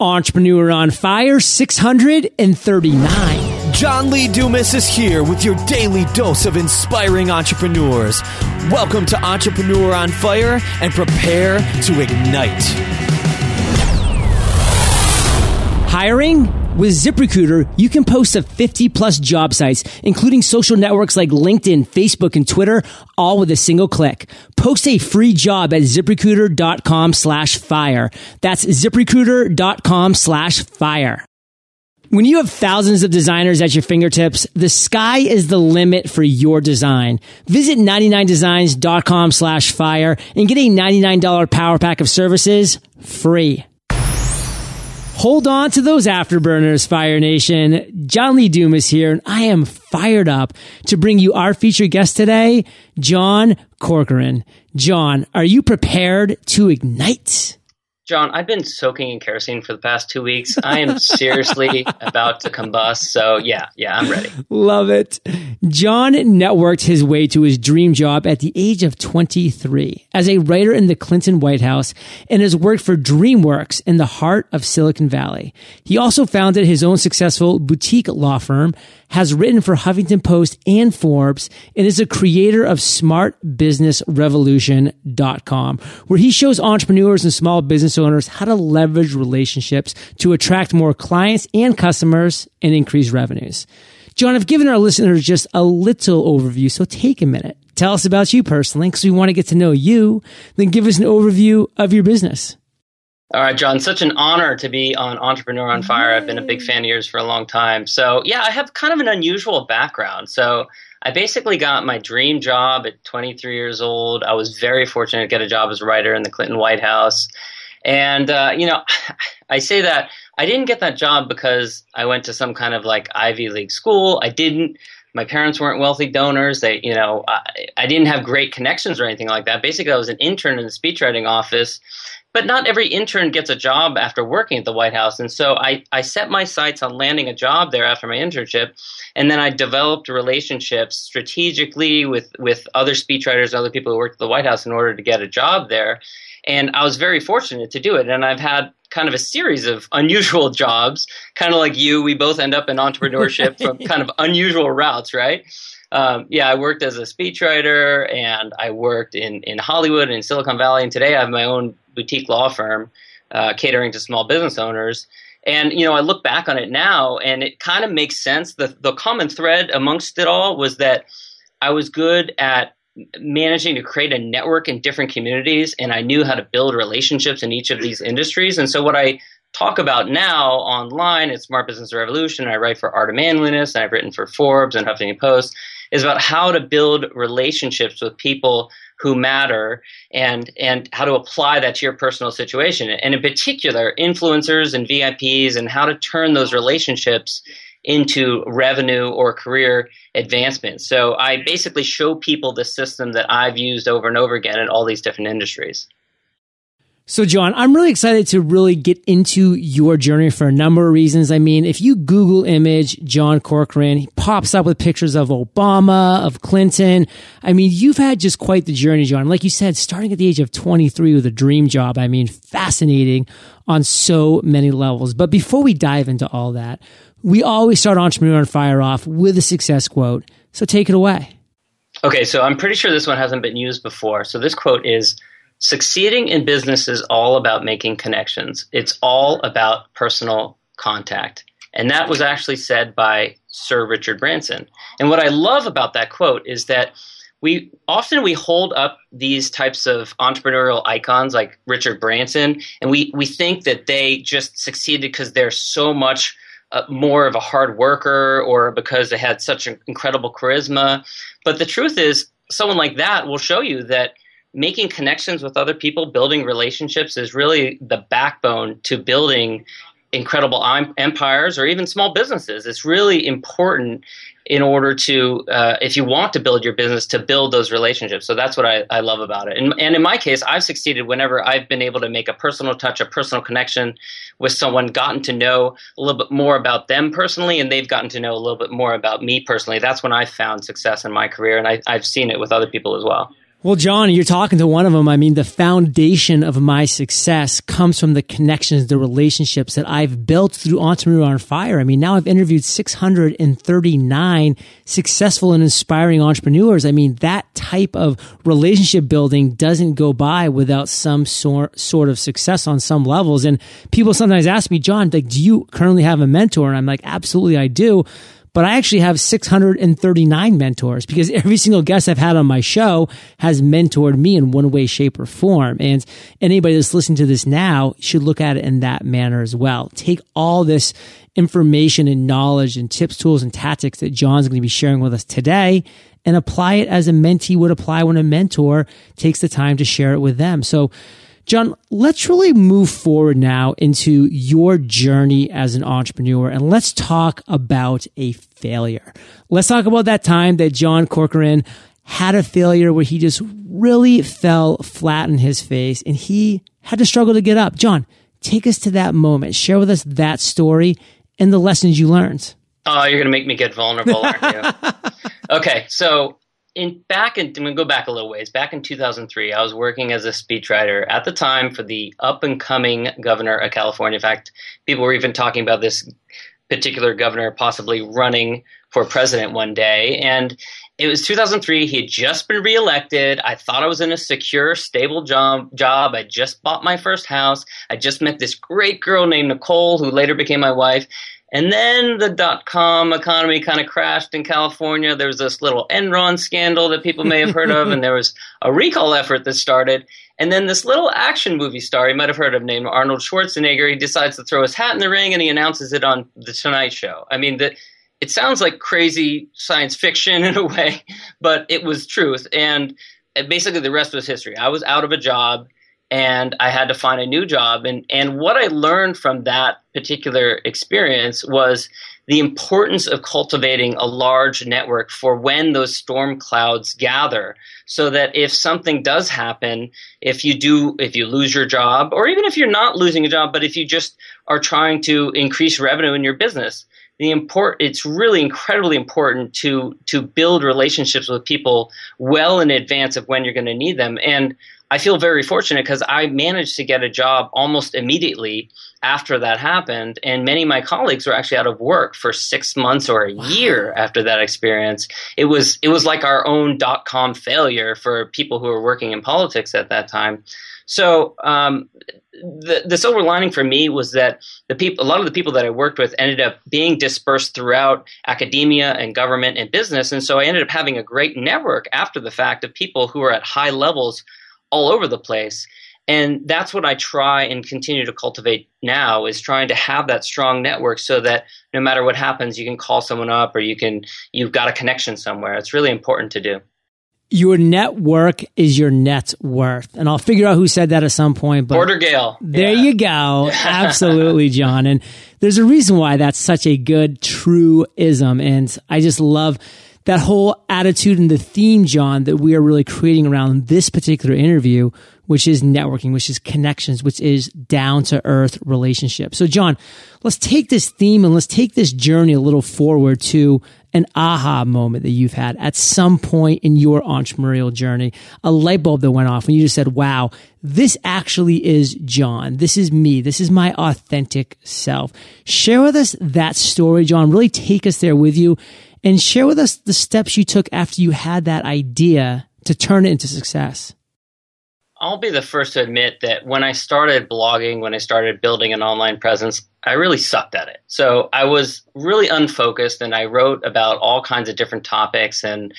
Entrepreneur on Fire 639. John Lee Dumas is here with your daily dose of inspiring entrepreneurs. Welcome to Entrepreneur on Fire and prepare to ignite. Hiring? With ZipRecruiter, you can post to 50 plus job sites, including social networks like LinkedIn, Facebook, and Twitter, all with a single click. Post a free job at ziprecruiter.com slash fire. That's ziprecruiter.com slash fire. When you have thousands of designers at your fingertips, the sky is the limit for your design. Visit 99designs.com slash fire and get a $99 power pack of services free. Hold on to those afterburners, Fire Nation. John Lee Dumas here, and I am fired up to bring you our featured guest today, John Corcoran. John, are you prepared to ignite? John, I've been soaking in kerosene for the past two weeks. I am seriously about to combust. So, yeah, yeah, I'm ready. Love it. John networked his way to his dream job at the age of 23 as a writer in the Clinton White House and has worked for DreamWorks in the heart of Silicon Valley. He also founded his own successful boutique law firm has written for Huffington Post and Forbes and is a creator of smartbusinessrevolution.com, where he shows entrepreneurs and small business owners how to leverage relationships to attract more clients and customers and increase revenues. John, I've given our listeners just a little overview, so take a minute. Tell us about you personally because we want to get to know you. Then give us an overview of your business. All right, John, such an honor to be on Entrepreneur on Fire. I've been a big fan of yours for a long time. So, yeah, I have kind of an unusual background. So, I basically got my dream job at 23 years old. I was very fortunate to get a job as a writer in the Clinton White House. And, uh, you know, I say that I didn't get that job because I went to some kind of like Ivy League school. I didn't. My parents weren't wealthy donors. They, you know, I, I didn't have great connections or anything like that. Basically, I was an intern in the speechwriting office but not every intern gets a job after working at the White House. And so I, I set my sights on landing a job there after my internship. And then I developed relationships strategically with, with other speechwriters and other people who worked at the White House in order to get a job there. And I was very fortunate to do it. And I've had kind of a series of unusual jobs, kind of like you. We both end up in entrepreneurship from kind of unusual routes, right? Um, yeah, I worked as a speechwriter and I worked in, in Hollywood and in Silicon Valley. And today I have my own boutique law firm uh, catering to small business owners. And you know, I look back on it now, and it kind of makes sense. The the common thread amongst it all was that I was good at managing to create a network in different communities, and I knew how to build relationships in each of these industries. And so, what I talk about now online at Smart Business Revolution, I write for Art of Manliness, and I've written for Forbes and Huffington Post, is about how to build relationships with people who matter and and how to apply that to your personal situation and in particular influencers and VIPs and how to turn those relationships into revenue or career advancement. So I basically show people the system that I've used over and over again in all these different industries. So, John, I'm really excited to really get into your journey for a number of reasons. I mean, if you Google image John Corcoran, he pops up with pictures of Obama, of Clinton. I mean, you've had just quite the journey, John. Like you said, starting at the age of 23 with a dream job. I mean, fascinating on so many levels. But before we dive into all that, we always start Entrepreneur on Fire off with a success quote. So take it away. Okay, so I'm pretty sure this one hasn't been used before. So this quote is, Succeeding in business is all about making connections. It's all about personal contact. And that was actually said by Sir Richard Branson. And what I love about that quote is that we often we hold up these types of entrepreneurial icons like Richard Branson and we we think that they just succeeded because they're so much uh, more of a hard worker or because they had such an incredible charisma. But the truth is someone like that will show you that making connections with other people, building relationships is really the backbone to building incredible empires or even small businesses. It's really important in order to, uh, if you want to build your business, to build those relationships. So that's what I, I love about it. And, and in my case, I've succeeded whenever I've been able to make a personal touch, a personal connection with someone, gotten to know a little bit more about them personally, and they've gotten to know a little bit more about me personally. That's when I found success in my career, and I, I've seen it with other people as well. Well, John, you're talking to one of them. I mean, the foundation of my success comes from the connections, the relationships that I've built through Entrepreneur on Fire. I mean, now I've interviewed 639 successful and inspiring entrepreneurs. I mean, that type of relationship building doesn't go by without some sort, sort of success on some levels. And people sometimes ask me, John, like, do you currently have a mentor? And I'm like, absolutely, I do but I actually have 639 mentors because every single guest I've had on my show has mentored me in one way, shape, or form. And anybody that's listening to this now should look at it in that manner as well. Take all this information and knowledge and tips, tools, and tactics that John's going to be sharing with us today and apply it as a mentee would apply when a mentor takes the time to share it with them. So John, let's really move forward now into your journey as an entrepreneur and let's talk about a failure. Let's talk about that time that John Corcoran had a failure where he just really fell flat in his face and he had to struggle to get up. John, take us to that moment. Share with us that story and the lessons you learned. Oh, you're going to make me get vulnerable, aren't you? okay, so in back in I'm gonna go back a little ways. Back in 2003, I was working as a speechwriter at the time for the up and coming governor of California. In fact, people were even talking about this particular governor possibly running for president one day. And it was 2003. He had just been reelected. I thought I was in a secure, stable job. Job. I just bought my first house. I just met this great girl named Nicole, who later became my wife. And then the dot com economy kind of crashed in California. There was this little Enron scandal that people may have heard of, and there was a recall effort that started. And then this little action movie star you might have heard of named Arnold Schwarzenegger, he decides to throw his hat in the ring and he announces it on The Tonight Show. I mean, the, it sounds like crazy science fiction in a way, but it was truth. And uh, basically, the rest was history. I was out of a job and I had to find a new job. And, and what I learned from that particular experience was the importance of cultivating a large network for when those storm clouds gather so that if something does happen if you do if you lose your job or even if you're not losing a job but if you just are trying to increase revenue in your business the import it's really incredibly important to to build relationships with people well in advance of when you're going to need them and I feel very fortunate because I managed to get a job almost immediately after that happened. And many of my colleagues were actually out of work for six months or a wow. year after that experience. It was it was like our own dot com failure for people who were working in politics at that time. So um, the, the silver lining for me was that the people, a lot of the people that I worked with ended up being dispersed throughout academia and government and business, and so I ended up having a great network after the fact of people who are at high levels all over the place. And that's what I try and continue to cultivate now is trying to have that strong network so that no matter what happens, you can call someone up or you can you've got a connection somewhere. It's really important to do. Your network is your net worth. And I'll figure out who said that at some point. But Porter Gale. There yeah. you go. Absolutely, John. And there's a reason why that's such a good truism. And I just love that whole attitude and the theme, John, that we are really creating around this particular interview, which is networking, which is connections, which is down to earth relationships. So, John, let's take this theme and let's take this journey a little forward to an aha moment that you've had at some point in your entrepreneurial journey, a light bulb that went off and you just said, wow, this actually is John. This is me. This is my authentic self. Share with us that story, John. Really take us there with you and share with us the steps you took after you had that idea to turn it into success. I'll be the first to admit that when I started blogging, when I started building an online presence, I really sucked at it. So I was really unfocused and I wrote about all kinds of different topics and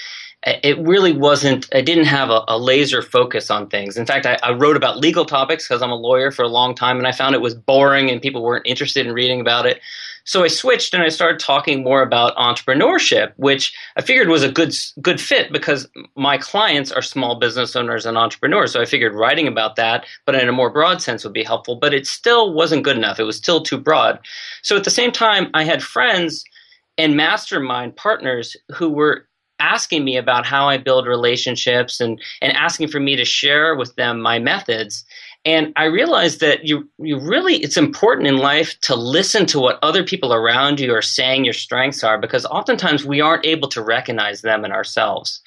it really wasn't, I didn't have a, a laser focus on things. In fact, I, I wrote about legal topics because I'm a lawyer for a long time and I found it was boring and people weren't interested in reading about it. So I switched and I started talking more about entrepreneurship, which I figured was a good good fit because my clients are small business owners and entrepreneurs. So I figured writing about that, but in a more broad sense, would be helpful. But it still wasn't good enough. It was still too broad. So at the same time, I had friends and mastermind partners who were asking me about how I build relationships and, and asking for me to share with them my methods. And I realized that you you really it's important in life to listen to what other people around you are saying your strengths are because oftentimes we aren't able to recognize them in ourselves.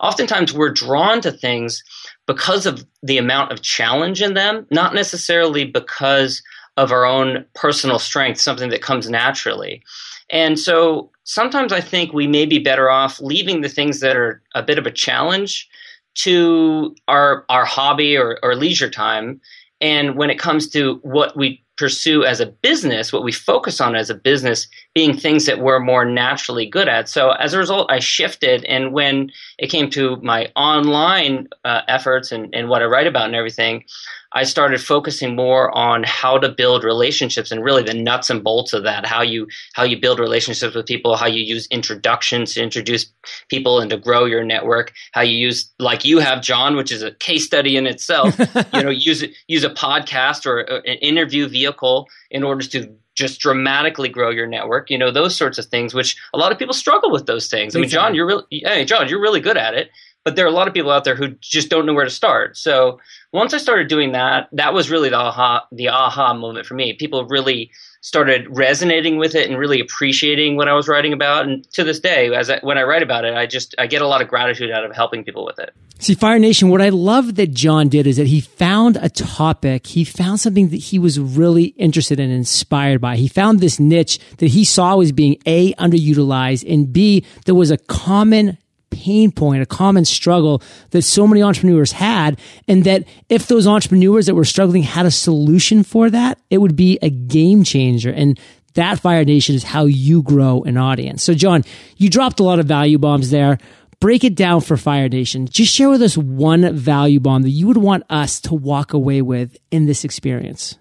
Oftentimes we're drawn to things because of the amount of challenge in them, not necessarily because of our own personal strength, something that comes naturally. And so sometimes I think we may be better off leaving the things that are a bit of a challenge to our our hobby or, or leisure time. And when it comes to what we pursue as a business, what we focus on as a business, being things that we're more naturally good at. So as a result, I shifted. And when it came to my online uh, efforts and, and what I write about and everything, I started focusing more on how to build relationships and really the nuts and bolts of that. How you how you build relationships with people, how you use introductions to introduce people and to grow your network. How you use like you have John, which is a case study in itself. you know, use use a podcast or an interview vehicle in order to just dramatically grow your network. You know, those sorts of things, which a lot of people struggle with those things. I mean, John, you're really, hey, John, you're really good at it but there are a lot of people out there who just don't know where to start. So once I started doing that, that was really the aha the aha moment for me. People really started resonating with it and really appreciating what I was writing about. And to this day, as I, when I write about it, I just I get a lot of gratitude out of helping people with it. See, Fire Nation, what I love that John did is that he found a topic, he found something that he was really interested in, inspired by. He found this niche that he saw was being A, underutilized, and B, there was a common pain point, a common struggle that so many entrepreneurs had. And that if those entrepreneurs that were struggling had a solution for that, it would be a game changer. And that Fire Nation is how you grow an audience. So, John, you dropped a lot of value bombs there. Break it down for Fire Nation. Just share with us one value bomb that you would want us to walk away with in this experience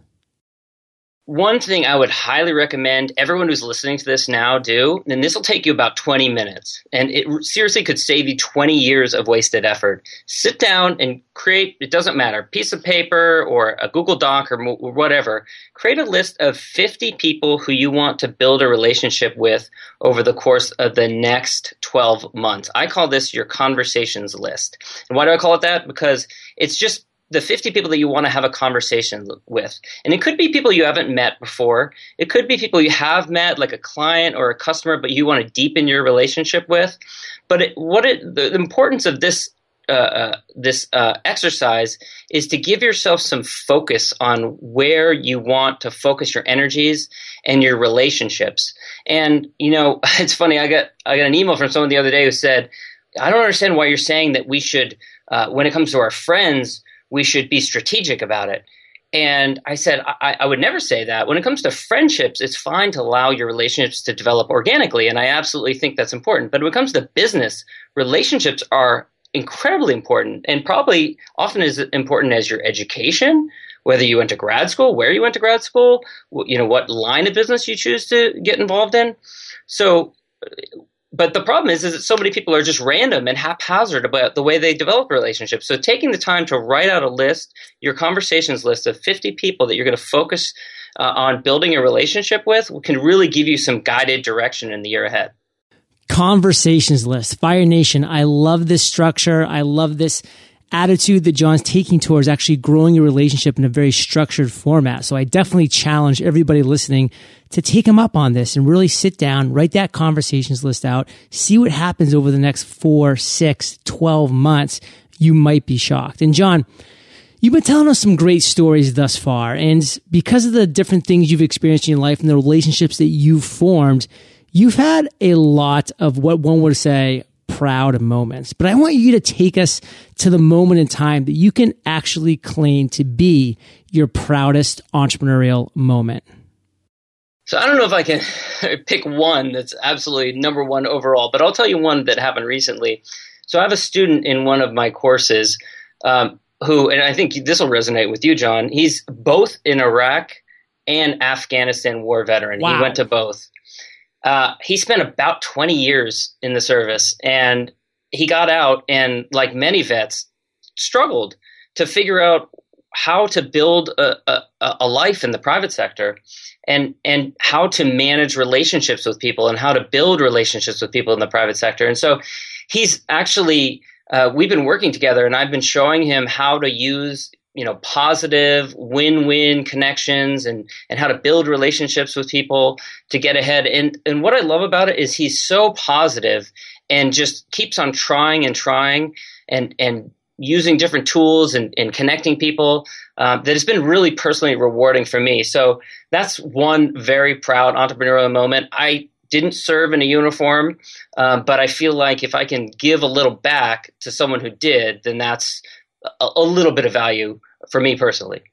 one thing I would highly recommend everyone who's listening to this now do, and this will take you about 20 minutes, and it seriously could save you 20 years of wasted effort. Sit down and create, it doesn't matter, piece of paper or a Google Doc or whatever. Create a list of 50 people who you want to build a relationship with over the course of the next 12 months. I call this your conversations list. And why do I call it that? Because it's just the 50 people that you want to have a conversation with. And it could be people you haven't met before. It could be people you have met, like a client or a customer, but you want to deepen your relationship with. But it, what it, the, importance of this uh, uh, this uh, exercise is to give yourself some focus on where you want to focus your energies and your relationships. And you know, it's funny. I got I got an email from someone the other day who said, "I don't understand why you're saying that we should, uh, when it comes to our friends." We should be strategic about it. And I said, I, I, would never say that. When it comes to friendships, it's fine to allow your relationships to develop organically. And I absolutely think that's important. But when it comes to business, relationships are incredibly important and probably often as important as your education, whether you went to grad school, where you went to grad school, you know, what line of business you choose to get involved in. So but the problem is, is that so many people are just random and haphazard about the way they develop relationships. So taking the time to write out a list, your conversations list of 50 people that you're going to focus uh, on building a relationship with can really give you some guided direction in the year ahead. Conversations list, Fire Nation. I love this structure. I love this attitude that John's taking towards actually growing your relationship in a very structured format. So I definitely challenge everybody listening to take him up on this and really sit down, write that conversations list out, see what happens over the next four, six, 12 months. You might be shocked. And John, You've been telling us some great stories thus far. And because of the different things you've experienced in your life and the relationships that you've formed, you've had a lot of what one would say proud moments. But I want you to take us to the moment in time that you can actually claim to be your proudest entrepreneurial moment. So I don't know if I can pick one that's absolutely number one overall, but I'll tell you one that happened recently. So I have a student in one of my courses um, who, and I think this will resonate with you, John. He's both in Iraq and Afghanistan war veteran. Wow. He went to both. Uh, he spent about 20 years in the service and he got out and like many vets struggled to figure out how to build a, a, a, life in the private sector and and how to manage relationships with people and how to build relationships with people in the private sector. And so he's actually uh, we've been working together and i've been showing him how to use you know positive win-win connections and and how to build relationships with people to get ahead. And and what i love about it is he's so positive and just keeps on trying and trying and and using different tools and, and connecting people uh, that has been really personally rewarding for me. So that's one very proud entrepreneurial moment. I didn't serve in a uniform um, but i feel like if i can give a little back to someone who did then that's a, a little bit of value for me personally.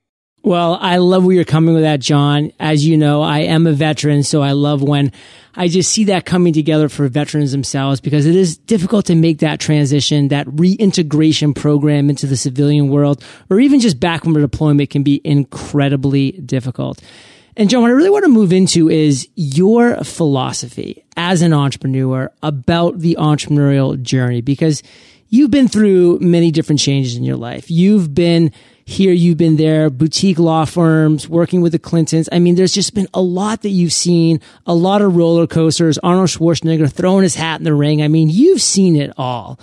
Well, I love where you're coming with that, John. As you know, I am a veteran, so I love when I just see that coming together for veterans themselves because it is difficult to make that transition, that reintegration program into the civilian world, or even just back from deployment can be incredibly difficult. And John, what I really want to move into is your philosophy as an entrepreneur about the entrepreneurial journey because you've been through many different changes in your life. You've been here, you've been there, boutique law firms, working with the Clintons. I mean, there's just been a lot that you've seen, a lot of roller coasters, Arnold Schwarzenegger throwing his hat in the ring. I mean, you've seen it all.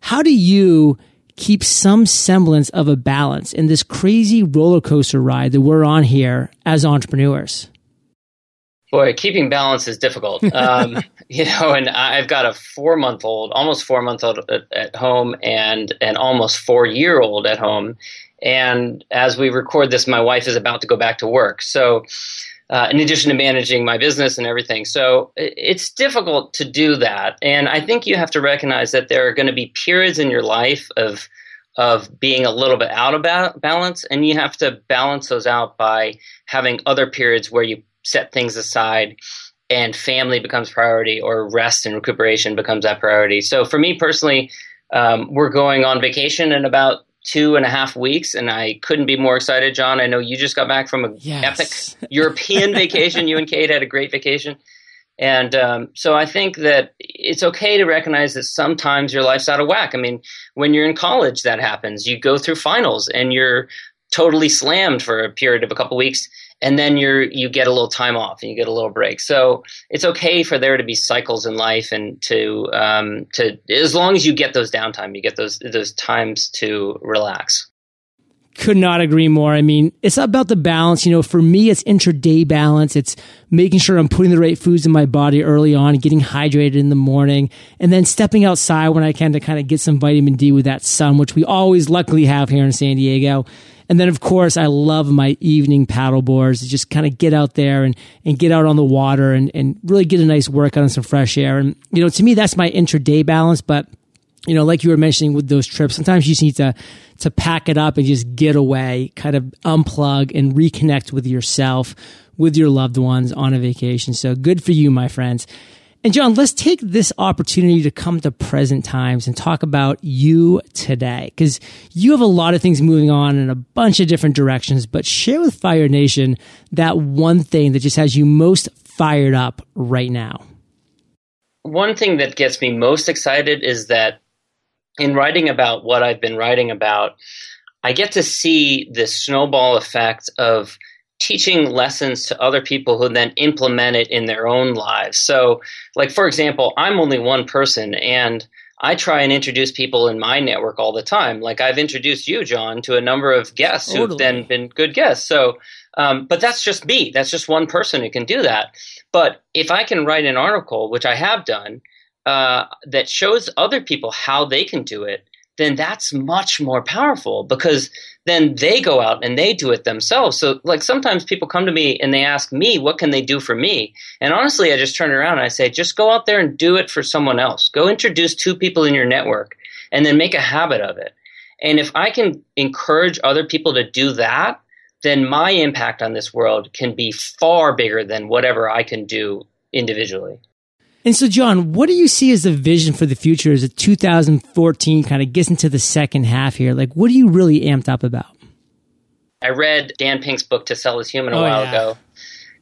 How do you keep some semblance of a balance in this crazy roller coaster ride that we're on here as entrepreneurs? Boy, keeping balance is difficult. Um, you know, and I've got a four month old, almost four month old at, at home, and an almost four year old at home. And as we record this, my wife is about to go back to work. So, uh, in addition to managing my business and everything, so it's difficult to do that. And I think you have to recognize that there are going to be periods in your life of of being a little bit out of balance, and you have to balance those out by having other periods where you set things aside and family becomes priority or rest and recuperation becomes that priority. So for me personally, um, we're going on vacation in about two and a half weeks, and I couldn't be more excited, John. I know you just got back from an yes. epic European vacation. You and Kate had a great vacation. And um, so I think that it's okay to recognize that sometimes your life's out of whack. I mean, when you're in college, that happens. You go through finals and you're totally slammed for a period of a couple weeks and then you're you get a little time off and you get a little break. So it's okay for there to be cycles in life and to um, to as long as you get those downtime, you get those those times to relax. Could not agree more. I mean, it's about the balance. You know, for me, it's intraday balance. It's making sure I'm putting the right foods in my body early on, getting hydrated in the morning, and then stepping outside when I can to kind of get some vitamin D with that sun, which we always luckily have here in San Diego. And then, of course, I love my evening paddle boards. Just kind of get out there and, and get out on the water and, and really get a nice workout and some fresh air. And, you know, to me, that's my intraday balance. But, you know, like you were mentioning with those trips, sometimes you just need to, to pack it up and just get away, kind of unplug and reconnect with yourself, with your loved ones on a vacation. So good for you, my friends. And John, let's take this opportunity to come to present times and talk about you today because you have a lot of things moving on in a bunch of different directions, but share with Fire Nation that one thing that just has you most fired up right now. One thing that gets me most excited is that in writing about what I've been writing about, I get to see the snowball effect of teaching lessons to other people who then implement it in their own lives. So, like, for example, I'm only one person and I try and introduce people in my network all the time. Like, I've introduced you, John, to a number of guests totally. who've then been good guests. So, um, but that's just me. That's just one person who can do that. But if I can write an article, which I have done, uh, that shows other people how they can do it, then that's much more powerful because then they go out and they do it themselves. So like sometimes people come to me and they ask me, what can they do for me? And honestly, I just turn around and I say, just go out there and do it for someone else. Go introduce two people in your network and then make a habit of it. And if I can encourage other people to do that, then my impact on this world can be far bigger than whatever I can do individually. And so, John, what do you see as the vision for the future as a 2014 kind of gets into the second half here? Like, what are you really amped up about? I read Dan Pink's book, To Sell is Human, a oh, while yeah. ago.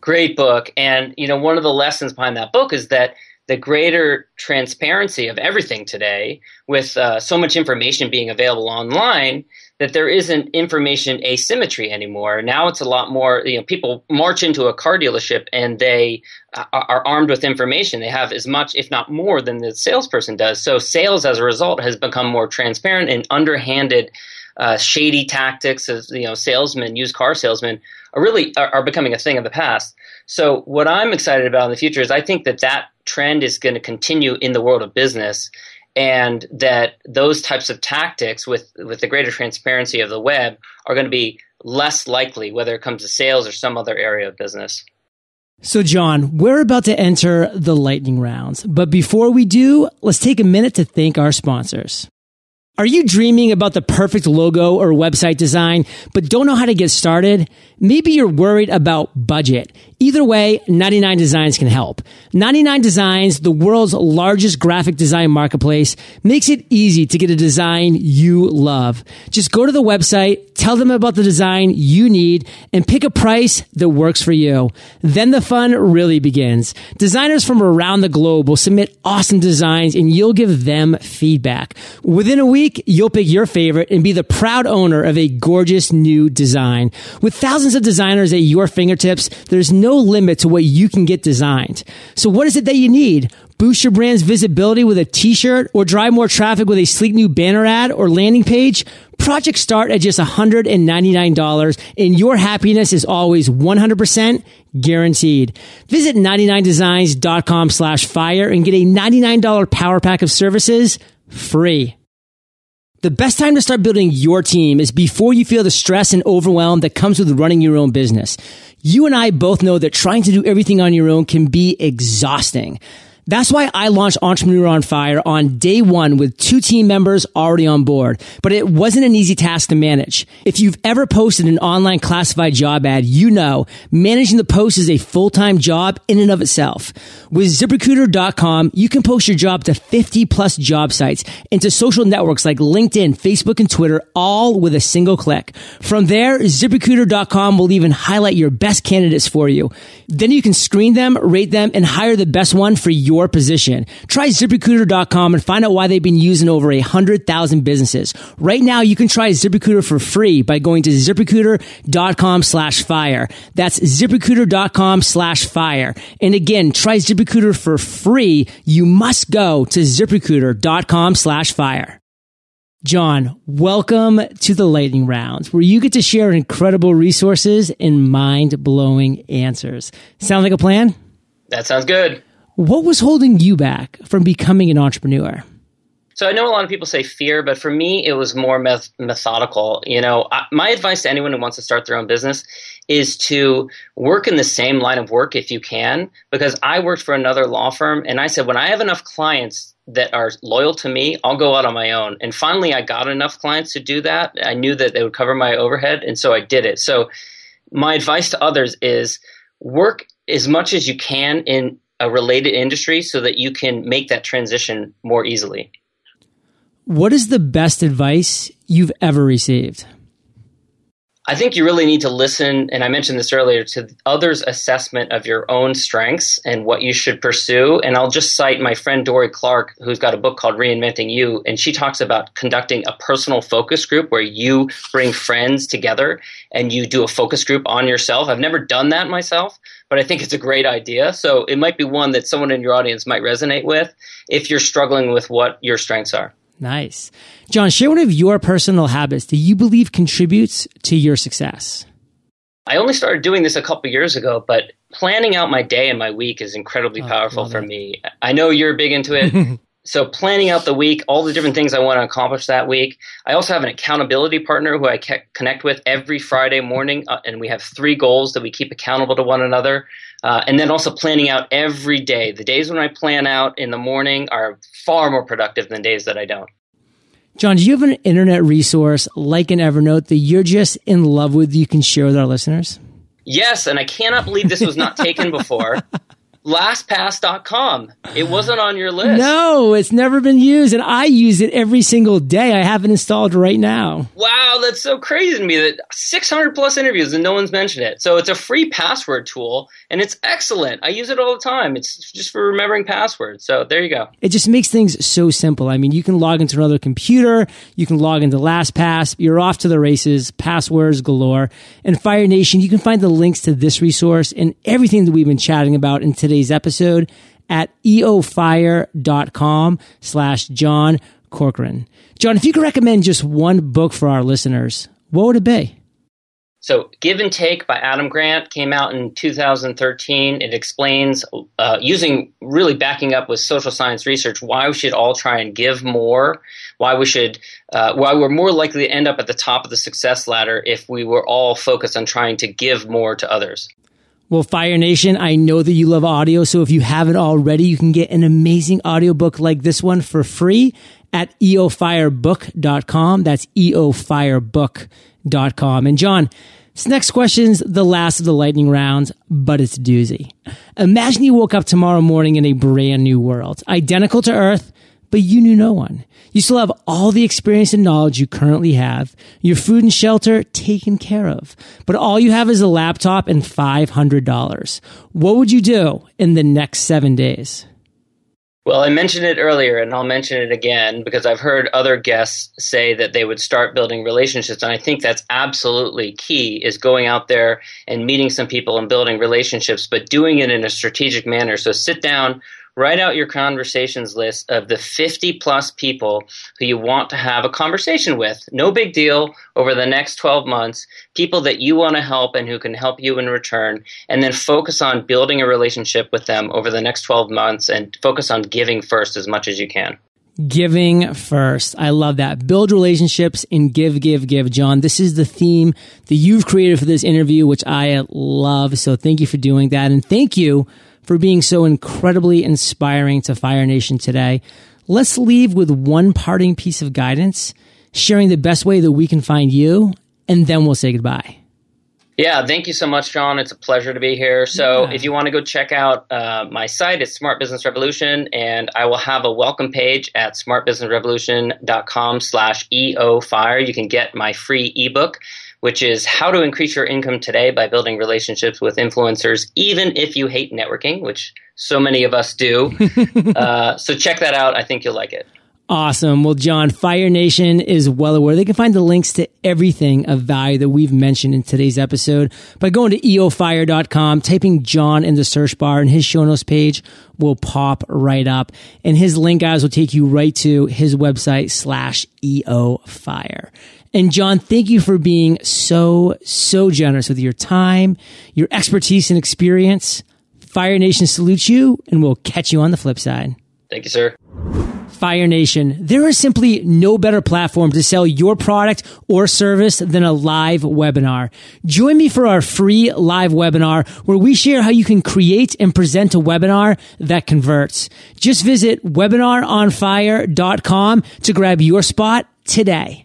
Great book. And, you know, one of the lessons behind that book is that the greater transparency of everything today, with uh, so much information being available online, that there isn't information asymmetry anymore. Now it's a lot more, you know, people march into a car dealership and they are armed with information. They have as much, if not more, than the salesperson does. So sales as a result has become more transparent and underhanded uh, shady tactics as you know salesmen, used car salesmen are really are, are becoming a thing of the past. So what I'm excited about in the future is I think that that trend is going to continue in the world of business and that those types of tactics with with the greater transparency of the web are going to be less likely whether it comes to sales or some other area of business. So, John, we're about to enter the lightning rounds. But before we do, let's take a minute to thank our sponsors. Are you dreaming about the perfect logo or website design, but don't know how to get started? Maybe you're worried about budget. Either way, 99 Designs can help. 99 Designs, the world's largest graphic design marketplace, makes it easy to get a design you love. Just go to the website, tell them about the design you need, and pick a price that works for you. Then the fun really begins. Designers from around the globe will submit awesome designs and you'll give them feedback. Within a week, you'll pick your favorite and be the proud owner of a gorgeous new design. With thousands of designers at your fingertips, there's no limit to what you can get designed. So what is it that you need? Boost your brand's visibility with a t-shirt or drive more traffic with a sleek new banner ad or landing page? Projects start at just $199 and your happiness is always 100% guaranteed. Visit 99designs.com slash fire and get a $99 power pack of services free. The best time to start building your team is before you feel the stress and overwhelm that comes with running your own business. You and I both know that trying to do everything on your own can be exhausting. That's why I launched Entrepreneur on Fire on day one with two team members already on board. But it wasn't an easy task to manage. If you've ever posted an online classified job ad, you know managing the post is a full-time job in and of itself. With ziprecruiter.com, you can post your job to 50 plus job sites into social networks like LinkedIn, Facebook, and Twitter, all with a single click. From there, ziprecruiter.com will even highlight your best candidates for you. Then you can screen them, rate them, and hire the best one for your your position. Try ziprecruiter.com and find out why they've been using over a hundred thousand businesses. Right now, you can try ZipRecruiter for free by going to ziprecruiter.com slash fire. That's ziprecruiter.com slash fire. And again, try ZipRecruiter for free. You must go to ziprecruiter.com slash fire. John, welcome to the lightning rounds where you get to share incredible resources and mind blowing answers. Sound like a plan? That sounds good. What was holding you back from becoming an entrepreneur? So I know a lot of people say fear, but for me, it was more meth- methodical. You know, I, my advice to anyone who wants to start their own business is to work in the same line of work if you can, because I worked for another law firm, and I said when I have enough clients that are loyal to me, I'll go out on my own. And finally, I got enough clients to do that. I knew that they would cover my overhead, and so I did it. So my advice to others is work as much as you can in a related industry so that you can make that transition more easily. What is the best advice you've ever received? I think you really need to listen, and I mentioned this earlier, to others' assessment of your own strengths and what you should pursue. And I'll just cite my friend Dorie Clark, who's got a book called Reinventing You, and she talks about conducting a personal focus group where you bring friends together and you do a focus group on yourself. I've never done that myself, but I think it's a great idea. So it might be one that someone in your audience might resonate with if you're struggling with what your strengths are. Nice. John, share one of your personal habits that you believe contributes to your success. I only started doing this a couple years ago, but planning out my day and my week is incredibly oh, powerful for me. I know you're big into it. so planning out the week, all the different things I want to accomplish that week. I also have an accountability partner who I connect with every Friday morning, uh, and we have three goals that we keep accountable to one another. Uh, and then also planning out every day. The days when I plan out in the morning are far more productive than days that I don't. John, do you have an internet resource like an Evernote that you're just in love with you can share with our listeners? Yes, and I cannot believe this was not taken before. LastPass.com. It wasn't on your list. No, it's never been used, and I use it every single day. I have it installed right now. Wow, that's so crazy to me that 600 plus interviews and no one's mentioned it. So it's a free password tool, and it's excellent. I use it all the time. It's just for remembering passwords. So there you go. It just makes things so simple. I mean, you can log into another computer, you can log into LastPass, you're off to the races, passwords galore. And Fire Nation, you can find the links to this resource and everything that we've been chatting about in today's episode at eofire.com slash John Corcoran. John, if you could recommend just one book for our listeners, what would it be? So, Give and Take by Adam Grant came out in 2013. It explains, uh, using really backing up with social science research, why we should all try and give more, why we should, uh, why we're more likely to end up at the top of the success ladder if we were all focused on trying to give more to others. Well, Fire Nation, I know that you love audio, so if you haven't already, you can get an amazing audiobook like this one for free at eofirebook.com. That's eofirebook.com. And John, this next question's the last of the lightning rounds, but it's doozy. Imagine you woke up tomorrow morning in a brand new world, identical to Earth, but you knew no one. You still have all the experience and knowledge you currently have, your food and shelter taken care of, but all you have is a laptop and $500. What would you do in the next seven days? Well, I mentioned it earlier, and I'll mention it again because I've heard other guests say that they would start building relationships, and I think that's absolutely key: is going out there and meeting some people and building relationships, but doing it in a strategic manner. So sit down, write out your conversations list of the 50 plus people who you want to have a conversation with. No big deal over the next 12 months, people that you want to help and who can help you in return, and then focus on building a relationship with them over the next 12 months and focus on giving first as much as you can. Giving first. I love that. Build relationships and give, give, give. John, this is the theme that you've created for this interview, which I love. So thank you for doing that. And thank you for being so incredibly inspiring to Fire Nation today. Let's leave with one parting piece of guidance, sharing the best way that we can find you, and then we'll say goodbye. Yeah, thank you so much, John. It's a pleasure to be here. So, yeah. if you want to go check out uh, my site, it's Smart Business Revolution, and I will have a welcome page at smartbusinessrevolution.com slash EO Fire. You can get my free ebook which is how to increase your income today by building relationships with influencers, even if you hate networking, which so many of us do. uh, so check that out. I think you'll like it. Awesome. Well, John, Fire Nation is well aware. They can find the links to everything of value that we've mentioned in today's episode by going to eofire.com, typing John in the search bar, and his show notes page will pop right up. And his link, guys, will take you right to his website slash eofire. And John, thank you for being so, so generous with your time, your expertise and experience. Fire Nation salutes you and we'll catch you on the flip side. Thank you, sir. Fire Nation, there is simply no better platform to sell your product or service than a live webinar. Join me for our free live webinar where we share how you can create and present a webinar that converts. Just visit webinaronfire.com to grab your spot today.